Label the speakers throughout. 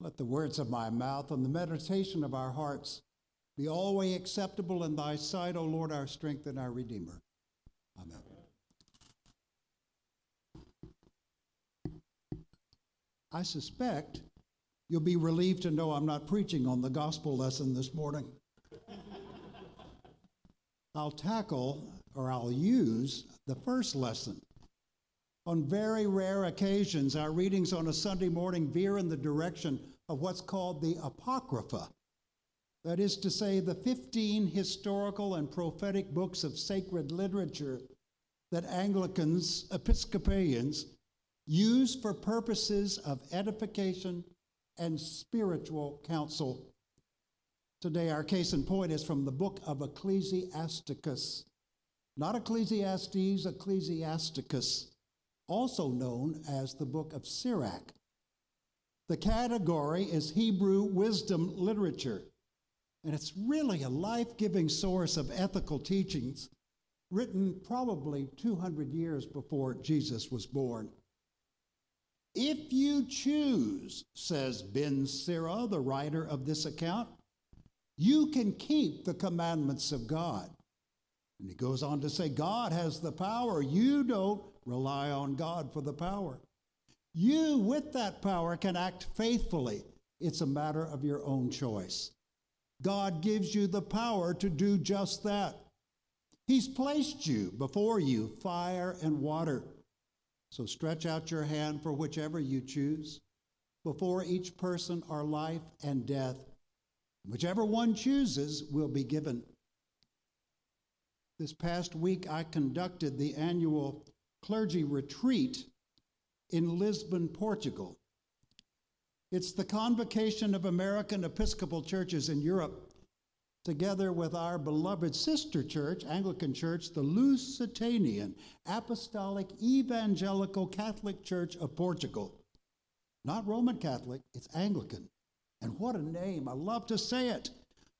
Speaker 1: Let the words of my mouth and the meditation of our hearts be always acceptable in thy sight, O Lord, our strength and our Redeemer. Amen. I suspect you'll be relieved to know I'm not preaching on the gospel lesson this morning. I'll tackle or I'll use the first lesson. On very rare occasions, our readings on a Sunday morning veer in the direction of what's called the Apocrypha. That is to say, the 15 historical and prophetic books of sacred literature that Anglicans, Episcopalians, use for purposes of edification and spiritual counsel. Today, our case in point is from the book of Ecclesiasticus. Not Ecclesiastes, Ecclesiasticus, also known as the book of Sirach. The category is Hebrew wisdom literature, and it's really a life giving source of ethical teachings written probably 200 years before Jesus was born. If you choose, says Ben Sira, the writer of this account, you can keep the commandments of God. And he goes on to say, God has the power. You don't rely on God for the power. You, with that power, can act faithfully. It's a matter of your own choice. God gives you the power to do just that. He's placed you before you fire and water. So stretch out your hand for whichever you choose. Before each person are life and death. Whichever one chooses will be given. This past week, I conducted the annual clergy retreat in Lisbon, Portugal. It's the convocation of American Episcopal churches in Europe, together with our beloved sister church, Anglican Church, the Lusitanian Apostolic Evangelical Catholic Church of Portugal. Not Roman Catholic, it's Anglican. And what a name! I love to say it.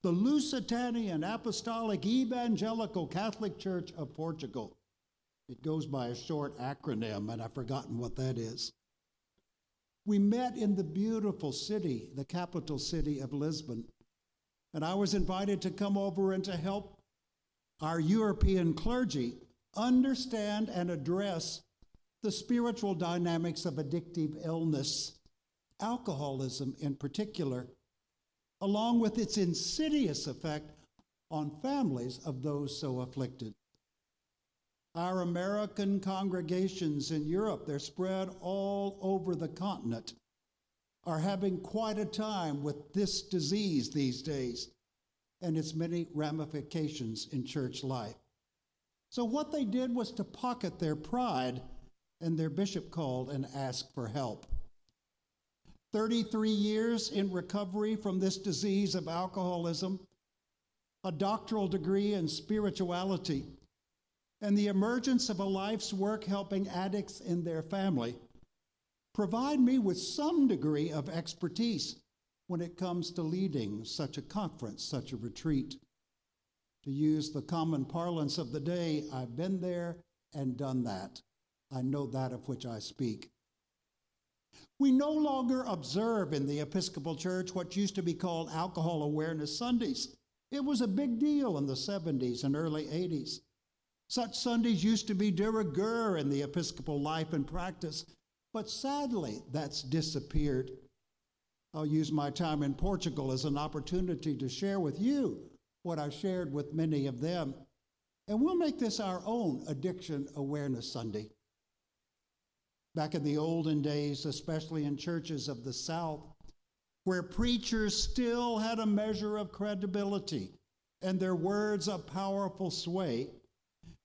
Speaker 1: The Lusitanian Apostolic Evangelical Catholic Church of Portugal. It goes by a short acronym, and I've forgotten what that is. We met in the beautiful city, the capital city of Lisbon, and I was invited to come over and to help our European clergy understand and address the spiritual dynamics of addictive illness, alcoholism in particular, along with its insidious effect on families of those so afflicted. Our American congregations in Europe, they're spread all over the continent, are having quite a time with this disease these days and its many ramifications in church life. So, what they did was to pocket their pride, and their bishop called and asked for help. 33 years in recovery from this disease of alcoholism, a doctoral degree in spirituality, and the emergence of a life's work helping addicts in their family provide me with some degree of expertise when it comes to leading such a conference, such a retreat. To use the common parlance of the day, I've been there and done that. I know that of which I speak. We no longer observe in the Episcopal Church what used to be called Alcohol Awareness Sundays. It was a big deal in the 70s and early 80s. Such Sundays used to be de rigueur in the Episcopal life and practice, but sadly, that's disappeared. I'll use my time in Portugal as an opportunity to share with you what I've shared with many of them. And we'll make this our own Addiction Awareness Sunday. Back in the olden days, especially in churches of the South, where preachers still had a measure of credibility and their words a powerful sway,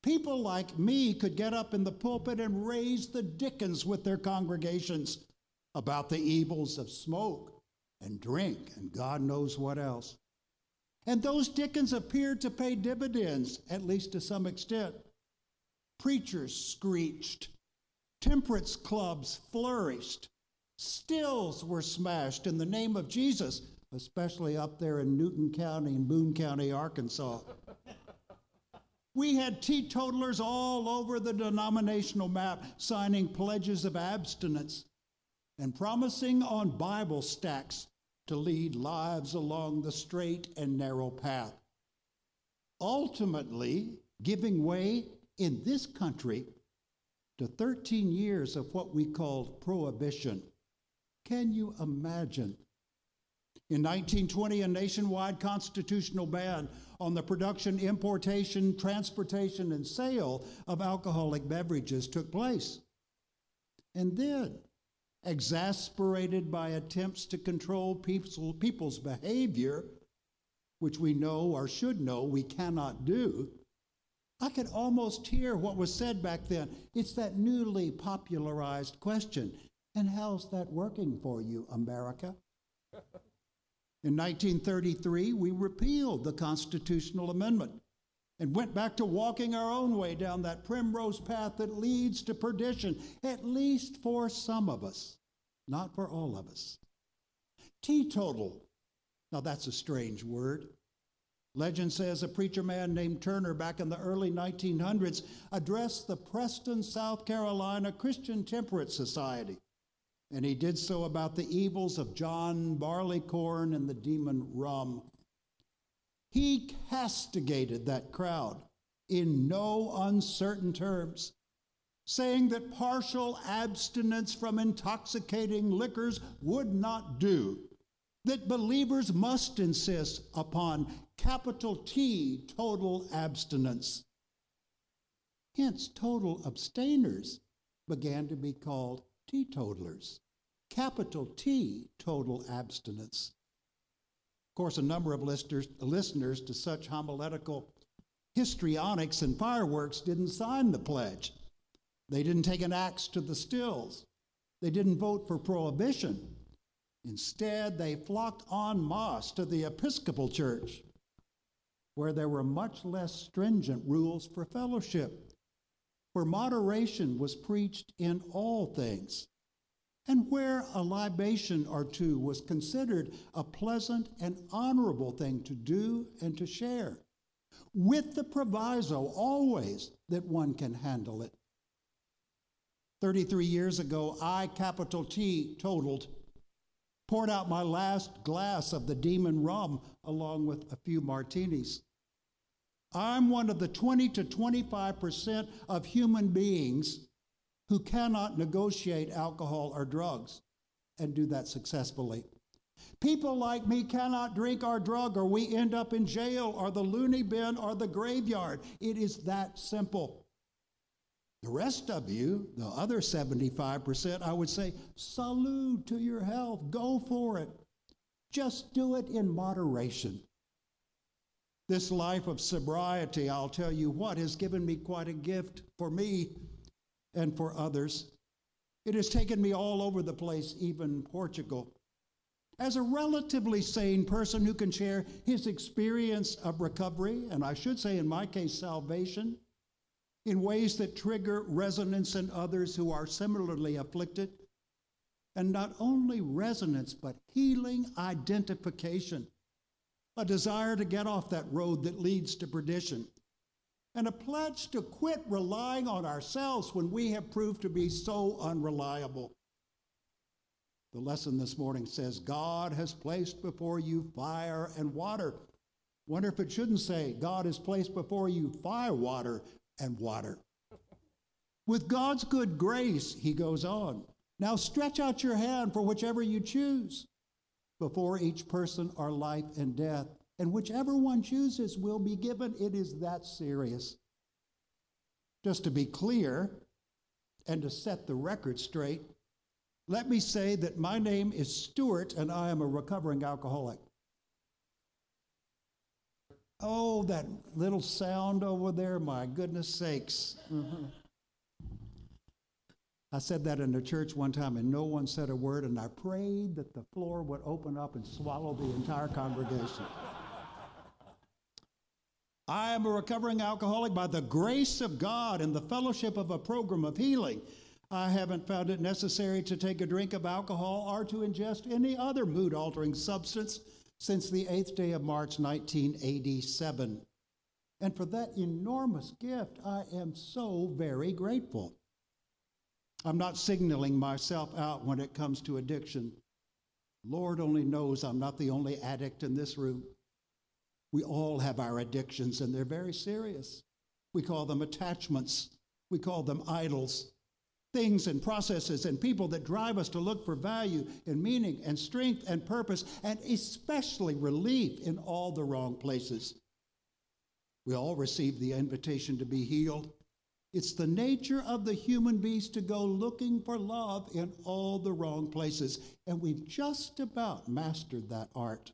Speaker 1: People like me could get up in the pulpit and raise the dickens with their congregations about the evils of smoke and drink and God knows what else. And those dickens appeared to pay dividends, at least to some extent. Preachers screeched, temperance clubs flourished, stills were smashed in the name of Jesus, especially up there in Newton County and Boone County, Arkansas. We had teetotalers all over the denominational map signing pledges of abstinence. and promising on Bible stacks to lead lives along the straight and narrow path. Ultimately, giving way in this country to 13 years of what we called prohibition. Can you imagine? In 1920, a nationwide constitutional ban on the production, importation, transportation, and sale of alcoholic beverages took place. And then, exasperated by attempts to control people's behavior, which we know or should know we cannot do, I could almost hear what was said back then. It's that newly popularized question. And how's that working for you, America? In 1933, we repealed the constitutional amendment and went back to walking our own way down that primrose path that leads to perdition, at least for some of us, not for all of us. Teetotal. Now, that's a strange word. Legend says a preacher man named Turner back in the early 1900s addressed the Preston, South Carolina Christian Temperance Society and he did so about the evils of John Barleycorn and the demon rum. He castigated that crowd in no uncertain terms, saying that partial abstinence from intoxicating liquors would not do, that believers must insist upon capital T total abstinence. Hence, total abstainers began to be called teetotalers. Capital T, total abstinence. Of course, a number of listeners, listeners to such homiletical histrionics and fireworks didn't sign the pledge. They didn't take an axe to the stills. They didn't vote for prohibition. Instead, they flocked en masse to the Episcopal Church, where there were much less stringent rules for fellowship where moderation was preached in all things, and where a libation or two was considered a pleasant and honorable thing to do and to share, with the proviso always that one can handle it. 33 years ago, I, capital T, totaled, poured out my last glass of the demon rum along with a few martinis. I'm one of the 20 to 25% of human beings who cannot negotiate alcohol or drugs and do that successfully. People like me cannot drink or drug, or we end up in jail, or the loony bin, or the graveyard. It is that simple. The rest of you, the other 75%, I would say, salute to your health. Go for it. Just do it in moderation. This life of sobriety, I'll tell you what, has given me quite a gift for me and for others. It has taken me all over the place, even Portugal. As a relatively sane person who can share his experience of recovery, and I should say in my case, salvation, in ways that trigger resonance in others who are similarly afflicted, and not only resonance, but healing identification a desire to get off that road that leads to perdition, and a pledge to quit relying on ourselves when we have proved to be so unreliable. The lesson this morning says God has placed before you fire and water. Wonder if it shouldn't say God has placed before you fire, water, and water. With God's good grace, he goes on. Now stretch out your hand for whichever you choose. Before each person are life and death, and whichever one chooses will be given. It is that serious. Just to be clear and to set the record straight, let me say that my name is Stuart and I am a recovering alcoholic. Oh, that little sound over there, my goodness sakes. Mm-hmm. I said that in the church one time and no one said a word, and I prayed that the floor would open up and swallow the entire congregation. I am a recovering alcoholic by the grace of God and the fellowship of a program of healing. I haven't found it necessary to take a drink of alcohol or to ingest any other mood altering substance since the 8th day of March 1987. And for that enormous gift, I am so very grateful. I'm not signaling myself out when it comes to addiction. Lord only knows I'm not the only addict in this room. We all have our addictions, and they're very serious. We call them attachments, we call them idols things and processes and people that drive us to look for value and meaning and strength and purpose, and especially relief in all the wrong places. We all receive the invitation to be healed. It's the nature of the human beast to go looking for love in all the wrong places, and we've just about mastered that art.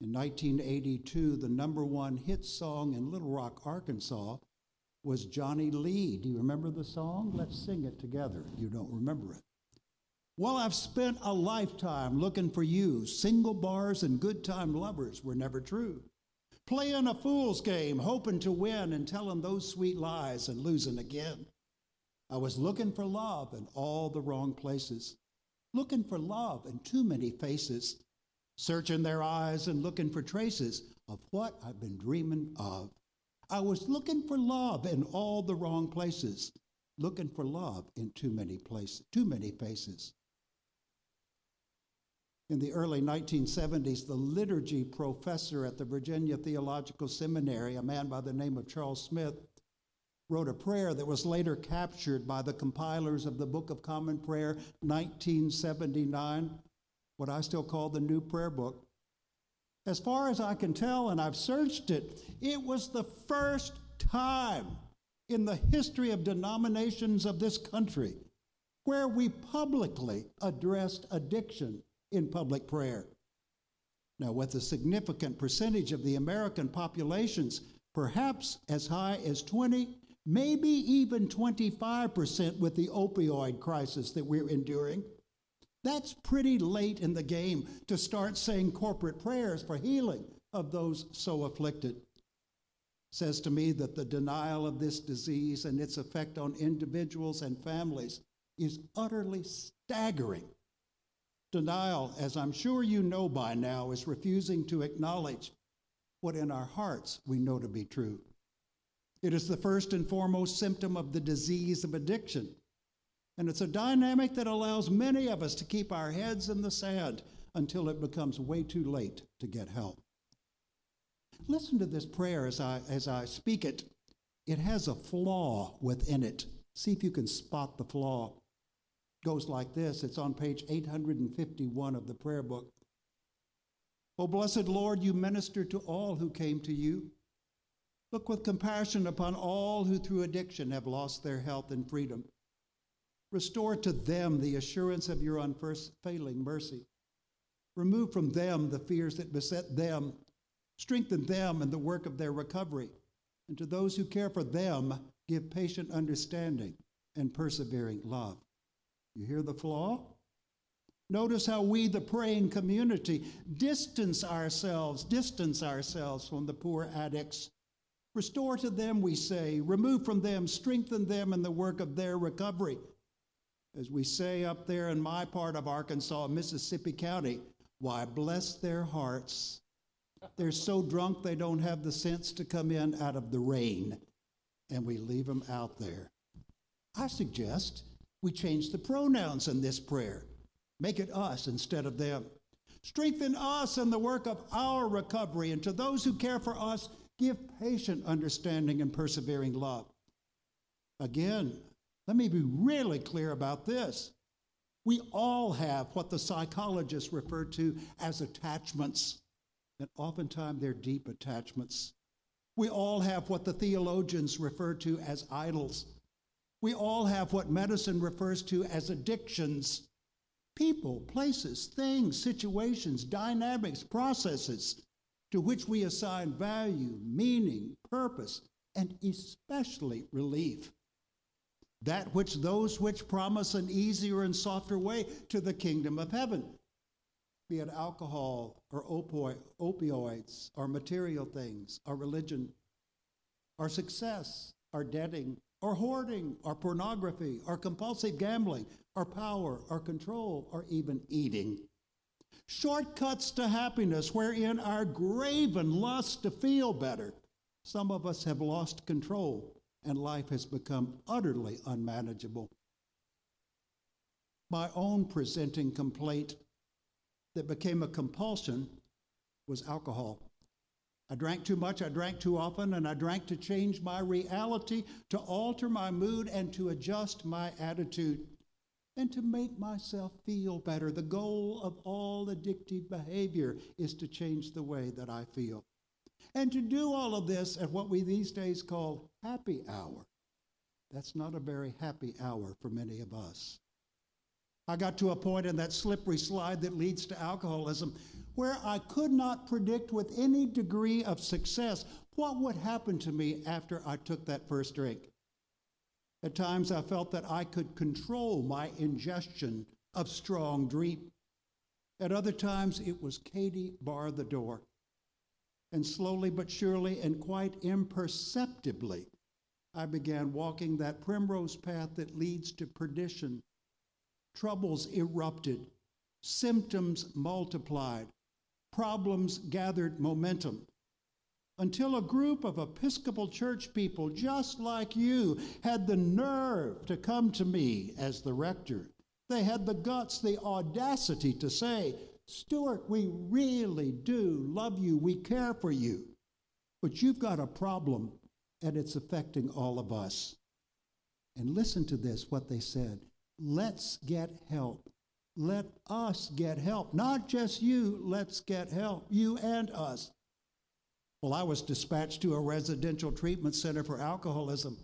Speaker 1: In 1982, the number one hit song in Little Rock, Arkansas was Johnny Lee. Do you remember the song? Let's sing it together. You don't remember it. Well, I've spent a lifetime looking for you. Single bars and good time lovers were never true. Playing a fool's game, hoping to win and telling those sweet lies and losing again. I was looking for love in all the wrong places, looking for love in too many faces, searching their eyes and looking for traces of what I've been dreaming of. I was looking for love in all the wrong places, looking for love in too many places, too many faces. In the early 1970s, the liturgy professor at the Virginia Theological Seminary, a man by the name of Charles Smith, wrote a prayer that was later captured by the compilers of the Book of Common Prayer, 1979, what I still call the New Prayer Book. As far as I can tell, and I've searched it, it was the first time in the history of denominations of this country where we publicly addressed addiction in public prayer. Now, with a significant percentage of the American populations, perhaps as high as 20, maybe even 25% with the opioid crisis that we're enduring, that's pretty late in the game to start saying corporate prayers for healing of those so afflicted. Says to me that the denial of this disease and its effect on individuals and families is utterly staggering. Denial, as I'm sure you know by now, is refusing to acknowledge what in our hearts we know to be true. It is the first and foremost symptom of the disease of addiction. And it's a dynamic that allows many of us to keep our heads in the sand until it becomes way too late to get help. Listen to this prayer as I, as I speak it. It has a flaw within it. See if you can spot the flaw. Goes like this it's on page 851 of the prayer book. O blessed Lord, you minister to all who came to you. Look with compassion upon all who through addiction have lost their health and freedom. Restore to them the assurance of your unfailing mercy. Remove from them the fears that beset them. Strengthen them in the work of their recovery. And to those who care for them, give patient understanding and persevering love. You hear the flaw? Notice how we, the praying community, distance ourselves, distance ourselves from the poor addicts. Restore to them, we say, remove from them, strengthen them in the work of their recovery as we say up there in my part of Arkansas, Mississippi County, why bless their hearts. They're so drunk they don't have the sense to come in out of the rain, and we leave them out there. I suggest we change the pronouns in this prayer. Make it us instead of them. Strengthen us in the work of our recovery, and to those who care for us, give patient understanding and persevering love. Again, let me be really clear about this. We all have what the psychologists refer to as attachments, and oftentimes they're deep attachments. We all have what the theologians refer to as idols. We all have what medicine refers to as addictions. People, places, things, situations, dynamics, processes to which we assign value, meaning, purpose, and especially relief. That which those which promise an easier and softer way to the kingdom of heaven, be it alcohol or opioids or material things our religion our success our debting or hoarding or pornography or compulsive gambling or power or control or even eating. Shortcuts to happiness wherein our graven lust to feel better. Some of us have lost control and life has become utterly unmanageable. My own presenting complaint that became a compulsion was alcohol. I drank too much, I drank too often, and I drank to change my reality, to alter my mood, and to adjust my attitude, and to make myself feel better. The goal of all addictive behavior is to change the way that I feel. And to do all of this at what we these days call happy hour, that's not a very happy hour for many of us. I got to a point in that slippery slide that leads to alcoholism where I could not predict with any degree of success what would happen to me after I took that first drink. At times, I felt that I could control my ingestion of strong drink. At other times, it was Katie bar the door. And slowly but surely and quite imperceptibly, I began walking that primrose path that leads to perdition. Troubles erupted, symptoms multiplied, problems gathered momentum. Until a group of Episcopal church people just like you had the nerve to come to me as the rector. They had the guts, the audacity to say, Stuart, we really do love you, we care for you, but you've got a problem and it's affecting all of us. And listen to this what they said let's get help. Let us get help. Not just you, let's get help, you and us. Well, I was dispatched to a residential treatment center for alcoholism,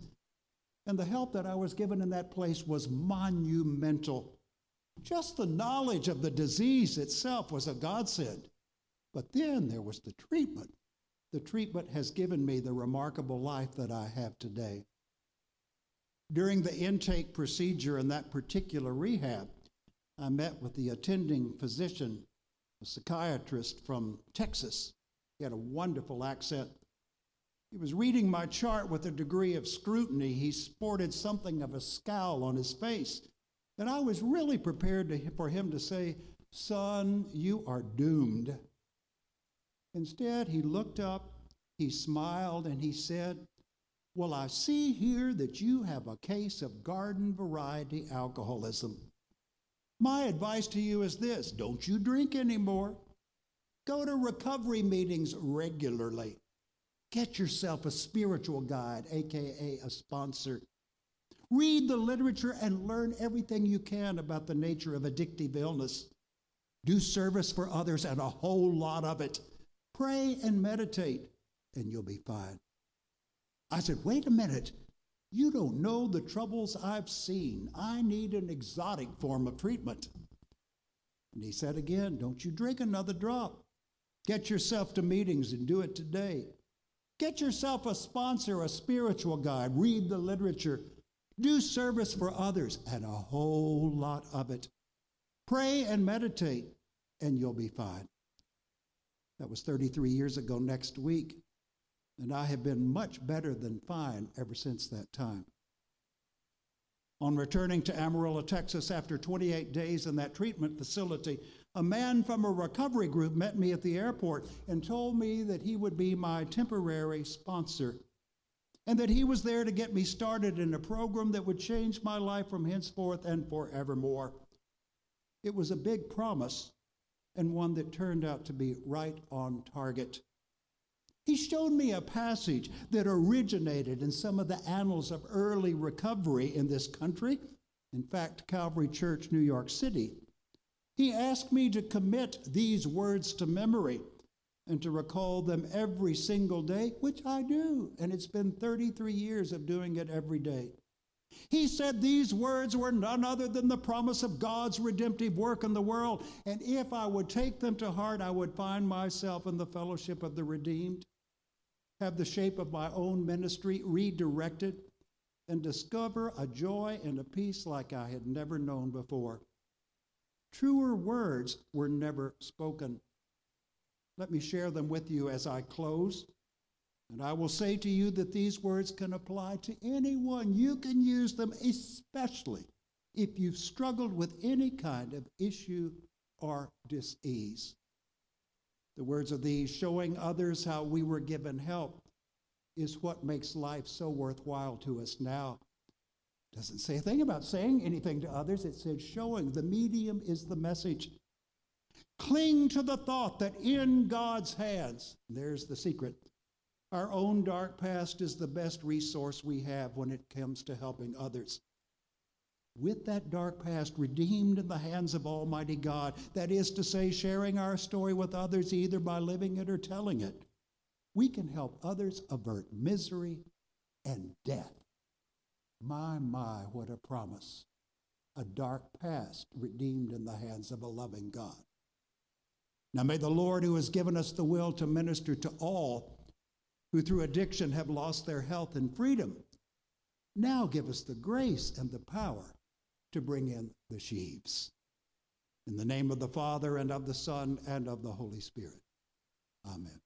Speaker 1: and the help that I was given in that place was monumental. Just the knowledge of the disease itself was a godsend. But then there was the treatment. The treatment has given me the remarkable life that I have today. During the intake procedure in that particular rehab, I met with the attending physician, a psychiatrist from Texas. He had a wonderful accent. He was reading my chart with a degree of scrutiny. He sported something of a scowl on his face. And I was really prepared to, for him to say, Son, you are doomed. Instead, he looked up, he smiled, and he said, Well, I see here that you have a case of garden variety alcoholism. My advice to you is this don't you drink anymore. Go to recovery meetings regularly. Get yourself a spiritual guide, aka a sponsor. Read the literature and learn everything you can about the nature of addictive illness. Do service for others and a whole lot of it. Pray and meditate, and you'll be fine. I said, wait a minute. You don't know the troubles I've seen. I need an exotic form of treatment. And he said again, Don't you drink another drop. Get yourself to meetings and do it today. Get yourself a sponsor, a spiritual guide, read the literature, do service for others, and a whole lot of it. Pray and meditate, and you'll be fine. That was 33 years ago next week and I have been much better than fine ever since that time. On returning to Amarillo, Texas, after 28 days in that treatment facility, a man from a recovery group met me at the airport and told me that he would be my temporary sponsor and that he was there to get me started in a program that would change my life from henceforth and forevermore. It was a big promise and one that turned out to be right on target. He showed me a passage that originated in some of the annals of early recovery in this country, in fact, Calvary Church, New York City. He asked me to commit these words to memory and to recall them every single day, which I do, and it's been 33 years of doing it every day. He said these words were none other than the promise of God's redemptive work in the world, and if I would take them to heart, I would find myself in the fellowship of the redeemed have the shape of my own ministry redirected, and discover a joy and a peace like I had never known before. Truer words were never spoken. Let me share them with you as I close. And I will say to you that these words can apply to anyone. You can use them, especially if you've struggled with any kind of issue or disease. The words of these showing others how we were given help is what makes life so worthwhile to us now. Doesn't say a thing about saying anything to others. It says showing. The medium is the message. Cling to the thought that in God's hands, there's the secret, our own dark past is the best resource we have when it comes to helping others. With that dark past redeemed in the hands of Almighty God, that is to say, sharing our story with others either by living it or telling it, we can help others avert misery and death. My, my, what a promise. A dark past redeemed in the hands of a loving God. Now may the Lord, who has given us the will to minister to all who through addiction have lost their health and freedom, now give us the grace and the power to bring in the sheaves. In the name of the Father, and of the Son, and of the Holy Spirit. Amen.